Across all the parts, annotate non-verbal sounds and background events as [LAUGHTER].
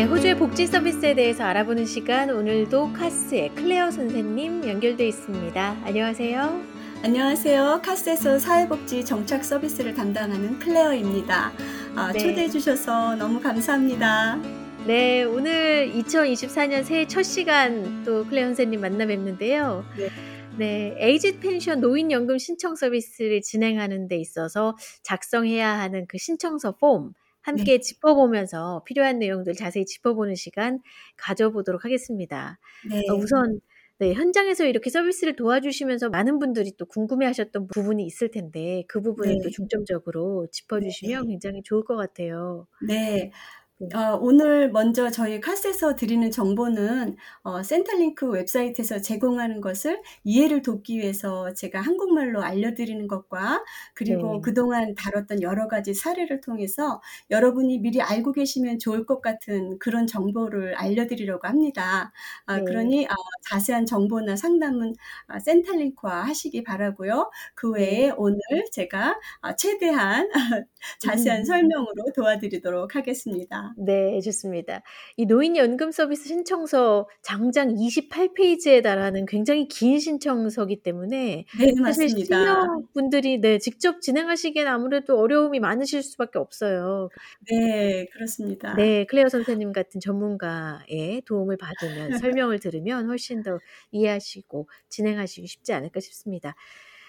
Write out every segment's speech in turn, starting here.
네, 호주의 복지 서비스에 대해서 알아보는 시간 오늘도 CASS의 클레어 선생님 연결돼 있습니다. 안녕하세요. 안녕하세요. CASS에서 사회복지 정착 서비스를 담당하는 클레어입니다. 아, 네. 초대해 주셔서 너무 감사합니다. 네, 오늘 2024년 새해 첫 시간 또 클레어 선생님 만나 뵙는데요. 네. 네, Age Pension 노인 연금 신청 서비스를 진행하는 데 있어서 작성해야 하는 그 신청서 폼 함께 네. 짚어보면서 필요한 내용들 자세히 짚어보는 시간 가져보도록 하겠습니다. 네. 어, 우선 네, 현장에서 이렇게 서비스를 도와주시면서 많은 분들이 또 궁금해하셨던 부분이 있을 텐데 그 부분을 네. 또 중점적으로 짚어주시면 네. 굉장히 좋을 것 같아요. 네, 어, 오늘 먼저 저희 카스에서 드리는 정보는 어, 센터링크 웹사이트에서 제공하는 것을 이해를 돕기 위해서 제가 한국말로 알려드리는 것과 그리고 네. 그동안 다뤘던 여러 가지 사례를 통해서 여러분이 미리 알고 계시면 좋을 것 같은 그런 정보를 알려드리려고 합니다. 아, 네. 그러니 아, 자세한 정보나 상담은 아, 센터링크와 하시기 바라고요. 그 외에 네. 오늘 제가 아, 최대한 [LAUGHS] 자세한 음. 설명으로 도와드리도록 하겠습니다. 네, 좋습니다. 이 노인연금 서비스 신청서 장장 28페이지에 달하는 굉장히 긴 신청서기 때문에 네, 맞습니다. 시니어분들이 네, 직접 진행하시기엔 아무래도 어려움이 많으실 수밖에 없어요. 네, 그렇습니다. 네, 클레어 선생님 같은 전문가의 도움을 받으면 [LAUGHS] 설명을 들으면 훨씬 더 이해하시고 진행하시기 쉽지 않을까 싶습니다.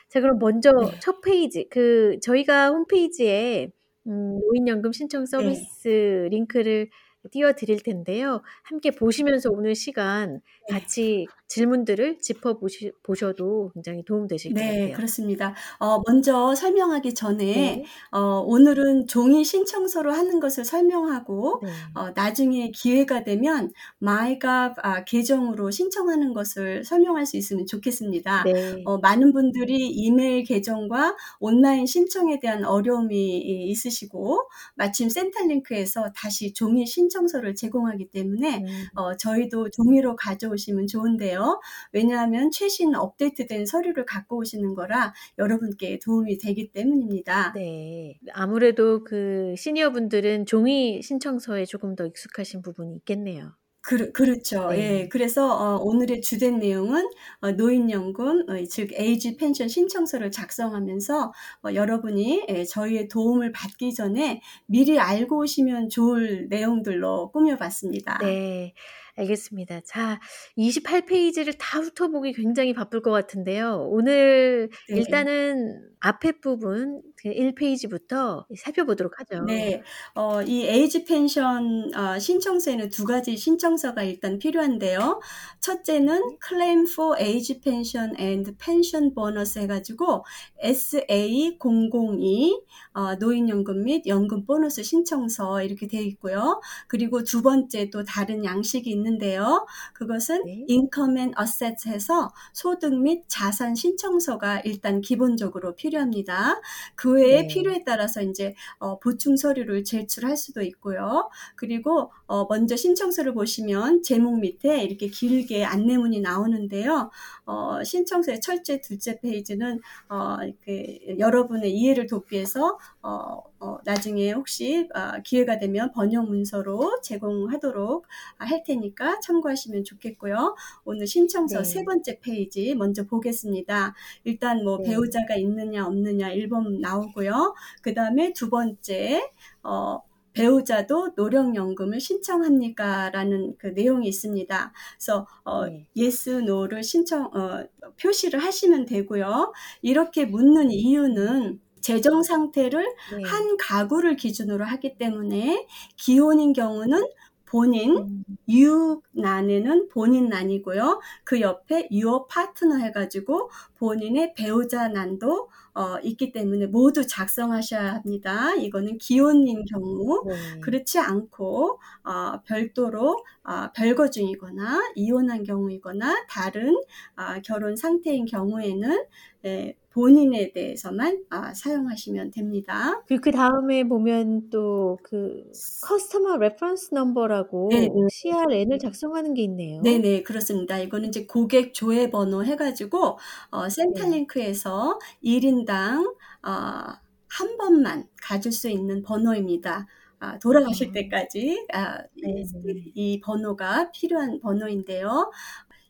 자, 그럼 먼저 네. 첫 페이지, 그 저희가 홈페이지에 음 노인연금 신청 네. 서비스 네. 링크를 띄워 드릴 텐데요. 함께 보시면서 오늘 시간 네. 같이 질문들을 짚어 보시, 보셔도 굉장히 도움되실 것 네, 같아요. 그렇습니다. 어, 먼저 설명하기 전에 네. 어, 오늘은 종이 신청서로 하는 것을 설명하고 네. 어, 나중에 기회가 되면 마이갑 아, 계정으로 신청하는 것을 설명할 수 있으면 좋겠습니다. 네. 어, 많은 분들이 이메일 계정과 온라인 신청에 대한 어려움이 있으시고 마침 센터링크에서 다시 종이 신청 서를 제공하기 때문에 음. 어, 저희도 종이로 가져오시면 좋은데요. 왜냐하면 최신 업데이트된 서류를 갖고 오시는 거라 여러분께 도움이 되기 때문입니다. 네. 아무래도 그 시니어 분들은 종이 신청서에 조금 더 익숙하신 부분이 있겠네요. 그, 그렇죠. 네. 예. 그래서 어, 오늘의 주된 내용은 어, 노인연금, 어, 즉 에이지 펜션 신청서를 작성하면서 어, 여러분이 예, 저희의 도움을 받기 전에 미리 알고 오시면 좋을 내용들로 꾸며 봤습니다. 네. 알겠습니다. 자, 28페이지를 다 훑어보기 굉장히 바쁠 것 같은데요. 오늘 네. 일단은 앞에 부분 1페이지부터 그 살펴보도록 하죠. 네. 어, 이 에이지 펜션 어, 신청서에는 두 가지 신청서가 일단 필요한데요. 첫째는 Claim for Age Pension and Pension Bonus 해가지고 SA002 어, 노인연금 및 연금 보너스 신청서 이렇게 되어 있고요. 그리고 두 번째 또 다른 양식이 있는데요. 그것은 네. Income and Assets 해서 소득 및 자산 신청서가 일단 기본적으로 필요합니다. 그 외에 네. 필요에 따라서 이제 어, 보충 서류를 제출할 수도 있고요. 그리고 어, 먼저 신청서를 보시면 제목 밑에 이렇게 길게 안내문이 나오는데요. 어, 신청서의 첫째, 둘째 페이지는 어, 이렇게 여러분의 이해를 돕기 위해서 어, 어, 나중에 혹시 어, 기회가 되면 번역 문서로 제공하도록 할 테니까 참고하시면 좋겠고요. 오늘 신청서 네. 세 번째 페이지 먼저 보겠습니다. 일단 뭐 네. 배우자가 있느냐 없느냐 1번 나오고요. 그 다음에 두 번째 어, 배우자도 노령연금을 신청합니까? 라는 그 내용이 있습니다. 그래서 어, 네. yes, no를 신청 어, 표시를 하시면 되고요. 이렇게 묻는 이유는 재정 상태를 네. 한 가구를 기준으로 하기 때문에 기혼인 경우는 본인, 음. 유난에는 본인 난이고요. 그 옆에 유어 파트너 해가지고 본인의 배우자 난도 어, 있기 때문에 모두 작성하셔야 합니다. 이거는 기혼인 경우 네. 그렇지 않고 어, 별도로 어, 별거 중이거나 이혼한 경우이거나 다른 어, 결혼 상태인 경우에는 예, 본인에 대해서만 아, 사용하시면 됩니다. 그, 그 다음에 보면 또 그 customer reference number라고 네. CRN을 작성하는 게 있네요. 네네 그렇습니다. 이거는 이제 고객 조회 번호 해가지고 어, Centrelink에서 네. 1인 당 어, 한 번만 가질 수 있는 번호입니다. 아, 돌아가실 음. 때까지 아, 이, 이 번호가 필요한 번호인데요.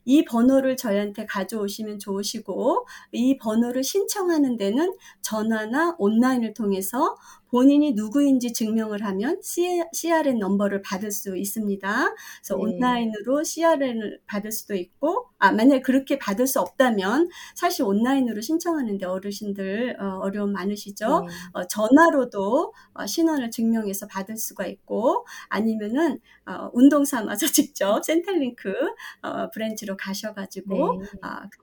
이 번호를 저희한테 가져오시면 좋으시고 이 번호를 신청하는 데는 전화나 온라인을 통해서 본인이 누구인지 증명을 하면 CRN 넘버를 받을 수 있습니다. 그래서 네. 온라인으로 CRN을 받을 수도 있고, 아, 만약에 그렇게 받을 수 없다면 사실 온라인으로 신청하는데 어르신들 어, 려움 많으시죠? 네. 어, 전화로도 어, 신원을 증명해서 받을 수가 있고, 아니면은 어, 운동 삼아서 [LAUGHS] 직접 Centrelink 어, branch로 가셔가지고 네.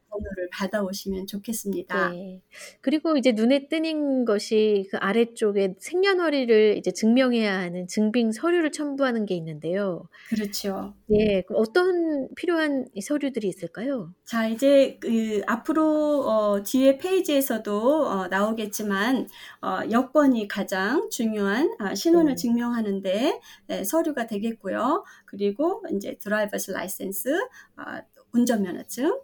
번호를 받아오시면 좋겠습니다. 네. 그리고 이제 눈에 띄는 것이 그 아래쪽에 생년월일을 이제 증명해야 하는 증빙 서류를 첨부하는 게 있는데요. 그렇죠. 네, 어떤 필요한 서류들이 있을까요? 자, 이제 그 앞으로 어, 뒤에 페이지에서도 어, 나오겠지만 어, 여권이 가장 중요한 아, 신원을 네. 증명하는데 네, 서류가 되겠고요. 그리고 이제 driver's licence, 아, 운전면허증, 아,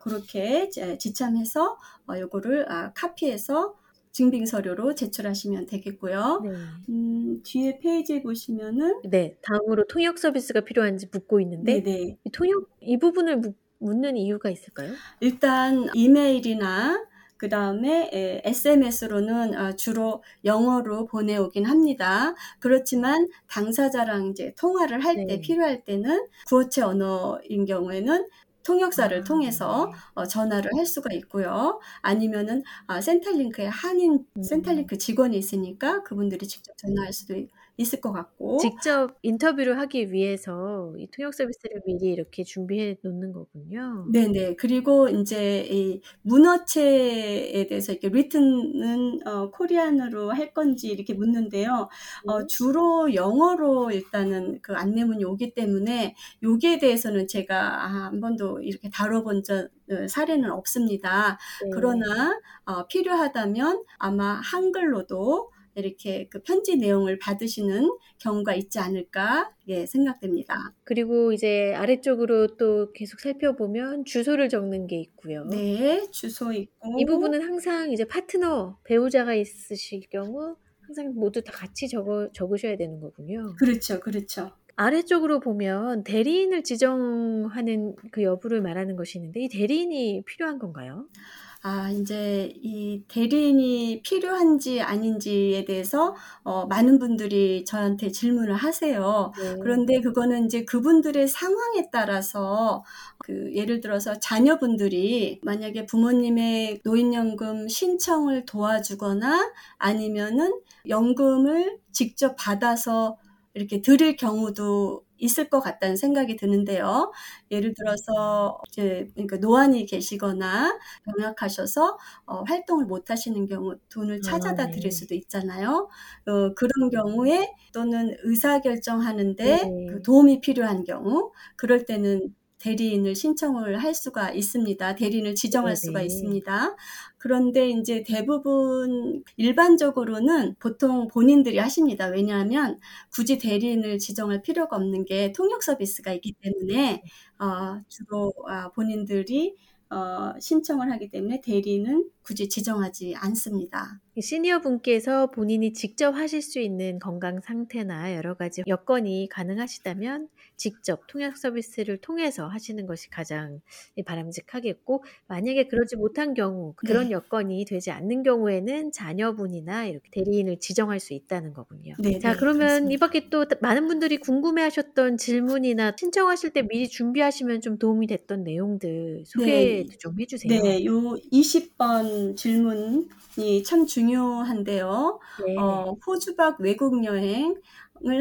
그렇게 지참해서 어, 요거를 아, 카피해서 증빙 서류로 제출하시면 되겠고요. 네. 음, 뒤에 페이지에 보시면은 네, 다음으로 통역 서비스가 필요한지 묻고 있는데 네네. 이 통역 이 부분을 묻, 묻는 이유가 있을까요? 일단 이메일이나 그 다음에 SMS로는 어, 주로 영어로 보내오긴 합니다. 그렇지만 당사자랑 이제 통화를 할때 네. 필요할 때는 구어체 언어인 경우에는 통역사를 아, 통해서 네. 어, 전화를 할 수가 있고요. 아니면은 아, 센탈링크에 한인 음. 센탈링크 직원이 있으니까 그분들이 직접 전화할 수도 있고 있을 것 같고 직접 인터뷰를 하기 위해서 이 통역 서비스를 미리 이렇게 준비해 놓는 거군요. 네네. 그리고 이제 이 문어체에 대해서 이렇게 리튼은 어, 코리안으로 할 건지 이렇게 묻는데요. 어, 네. 주로 영어로 일단은 그 안내문이 오기 때문에 여기에 대해서는 제가 아, 한 번도 이렇게 다뤄본 적 어, 사례는 없습니다. 네. 그러나 어, 필요하다면 아마 한글로도 이렇게 그 편지 내용을 받으시는 경우가 있지 않을까 예, 생각됩니다. 그리고 이제 아래쪽으로 또 계속 살펴보면 주소를 적는 게 있고요. 네, 주소 있고 이 부분은 항상 이제 파트너 배우자가 있으실 경우 항상 모두 다 같이 적어 적으셔야 되는 거군요. 그렇죠, 그렇죠. 아래쪽으로 보면 대리인을 지정하는 그 여부를 말하는 것이 있는데 이 대리인이 필요한 건가요? 아, 이제 이 대리인이 필요한지 아닌지에 대해서 어, 많은 분들이 저한테 질문을 하세요. 네. 그런데 그거는 이제 그분들의 상황에 따라서 그 예를 들어서 자녀분들이 만약에 부모님의 노인연금 신청을 도와주거나 아니면은 연금을 직접 받아서 이렇게 드릴 경우도 있을 것 같다는 생각이 드는데요. 예를 들어서 이제 그러니까 노안이 계시거나 병약하셔서 어, 활동을 못 하시는 경우 돈을 아, 찾아다 아, 드릴 수도 있잖아요. 어, 그런 경우에 또는 의사 결정하는데 네. 그 도움이 필요한 경우 그럴 때는 대리인을 신청을 할 수가 있습니다. 대리인을 지정할 네네. 수가 있습니다. 그런데 이제 대부분 일반적으로는 보통 본인들이 하십니다. 왜냐하면 굳이 대리인을 지정할 필요가 없는 게 통역 서비스가 있기 때문에 어, 주로 어, 본인들이 어, 신청을 하기 때문에 대리는 굳이 지정하지 않습니다. 시니어 분께서 본인이 직접 하실 수 있는 건강 상태나 여러 가지 여건이 가능하시다면 직접 통역 서비스를 통해서 하시는 것이 가장 바람직하겠고 만약에 그러지 못한 경우 그런 네. 여건이 되지 않는 경우에는 자녀분이나 이렇게 대리인을 지정할 수 있다는 거군요. 네, 자 네, 그러면 이 밖에 또 많은 분들이 궁금해하셨던 질문이나 신청하실 때 미리 준비하시면 좀 도움이 됐던 내용들 소개 네. 좀 해주세요. 네, 요 20번 질문이 참 중요 한데요. 네. 어, 호주박 외국 여행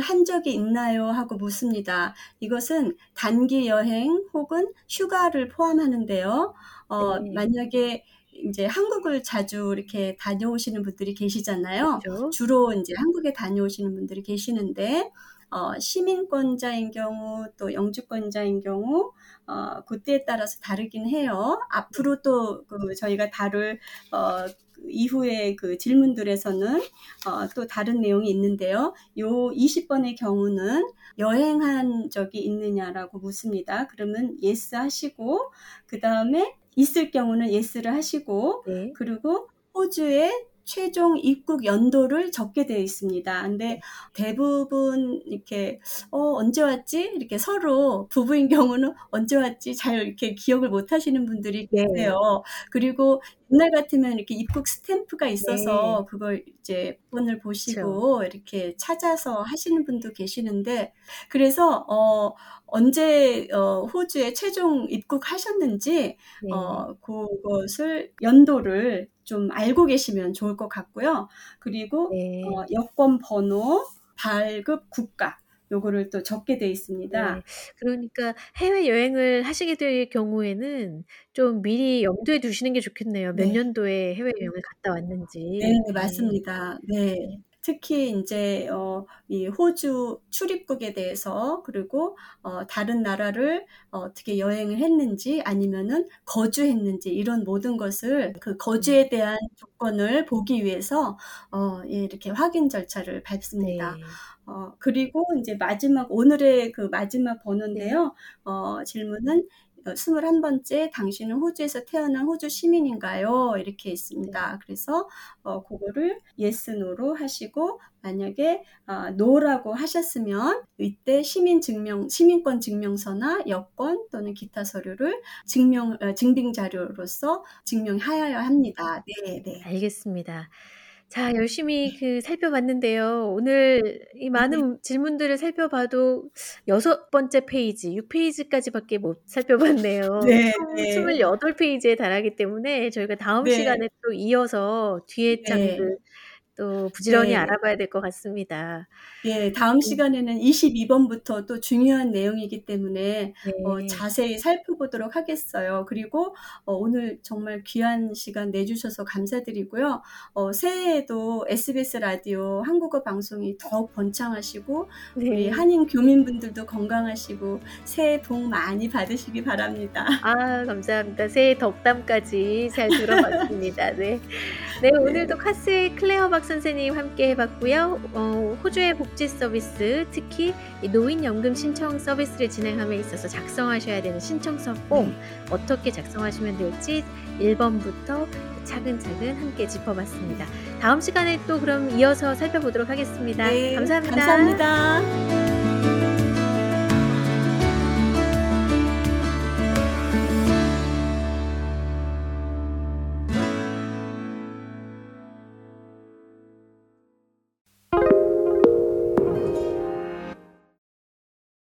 한 적이 있나요? 하고 묻습니다. 이것은 단기 여행 혹은 휴가를 포함하는데요. 어, 네. 만약에 이제 한국을 자주 이렇게 다녀오시는 분들이 계시잖아요. 그렇죠. 주로 이제 한국에 다녀오시는 분들이 계시는데, 어, 시민권자인 경우 또 영주권자인 경우 어, 그때에 따라서 다르긴 해요. 앞으로 또 그 저희가 다룰 어, 이후에 그 질문들에서는 어, 또 다른 내용이 있는데요. 요 20번의 경우는 여행한 적이 있느냐라고 묻습니다. 그러면 yes 하시고 그 다음에 있을 경우는 yes를 하시고 네. 그리고 호주에 최종 입국 연도를 적게 되어 있습니다. 근데 네. 대부분 이렇게 어 언제 왔지? 이렇게 서로 부부인 경우는 언제 왔지? 잘 이렇게 기억을 못 하시는 분들이 네. 계세요. 그리고 옛날 같으면 이렇게 입국 스탬프가 있어서 네. 그걸 이제 본을. 보시고 이렇게 찾아서 하시는 분도 계시는데 그래서 어 언제 어 호주에 최종 입국하셨는지 네. 어 그것을 연도를 좀 알고 계시면 좋을 것 같고요. 그리고 네. 어 여권 번호, 발급 국가 요거를 또 적게 돼 있습니다. 네. 그러니까 해외 여행을 하시게 될 경우에는 좀 미리 염두에 두시는 게 좋겠네요. 몇 네. 년도에 해외 여행을 갔다 왔는지. 네 네. 맞습니다. 네. 특히 인제 어 이 호주 출입국에 대해서 그리고 어 다른 나라를 어 떻게 여행을 했는지 아니면은 거주했는지 이런 모든 것을 그 거주에 음. 대한 조건을 보기 위해서 어 예 이렇게 확인 절차를 밟습니다. 네. 어 그리고 인제 마지막 오늘의 그 마지막 네. 번호인데요. 어 질문은 어 "21 번째 당신은 호주에서 태어난 호주 시민인가요?" 이렇게 네. 있습니다. 그래서 어 고거를 yes, no로 하시고 만약에 아 no라고 하셨으면 이때 시민 증명 시민권 증명서나 여권 또는 기타 서류를 증명 어 증빙 자료로서 증명하여야 합니다. 네 네. 알겠습니다. 자 열심히 그 살펴봤는데요. 오늘 이 네. 많은 질문들을 살펴봐도 6 번째 페이지, 6 페이지까지밖에 못 살펴봤네요. [LAUGHS] 네총 네. 28 페이지에 달하기 때문에 저희가 다음 네. 시간에 또 이어서 뒤에 네. 장들 또 부지런히 네. 알아봐야 될 것 같습니다. 예. 다음 음. 시간에는 22 번부터 또 중요한 내용이기 때문에 어 네. 자세히 살펴보도록 하겠어요. 그리고 어 오늘 정말 귀한 시간 내주셔서 감사드리고요. 어 새해에도 SBS 라디오 한국어 방송이 더욱 번창하시고 우리 네. 한인 교민분들도 건강하시고 새해 복 많이 받으시기 바랍니다. [LAUGHS] 아 감사합니다. 새해 덕담까지 잘 들어봤습니다. 네. 네 [LAUGHS] 네. 오늘도 CASS의 클레어 박 선생님 함께 해 봤고요. 어 호주의 복지 서비스 특히 이 노인연금 신청 서비스를 진행함에 있어서 작성하셔야 되는 신청서 폼 네. 어떻게 작성하시면 될지 1 번부터 차근차근 함께 짚어봤습니다. 다음 시간에 또 그럼 이어서 살펴보도록 하겠습니다. 네. 감사합니다. 감사합니다.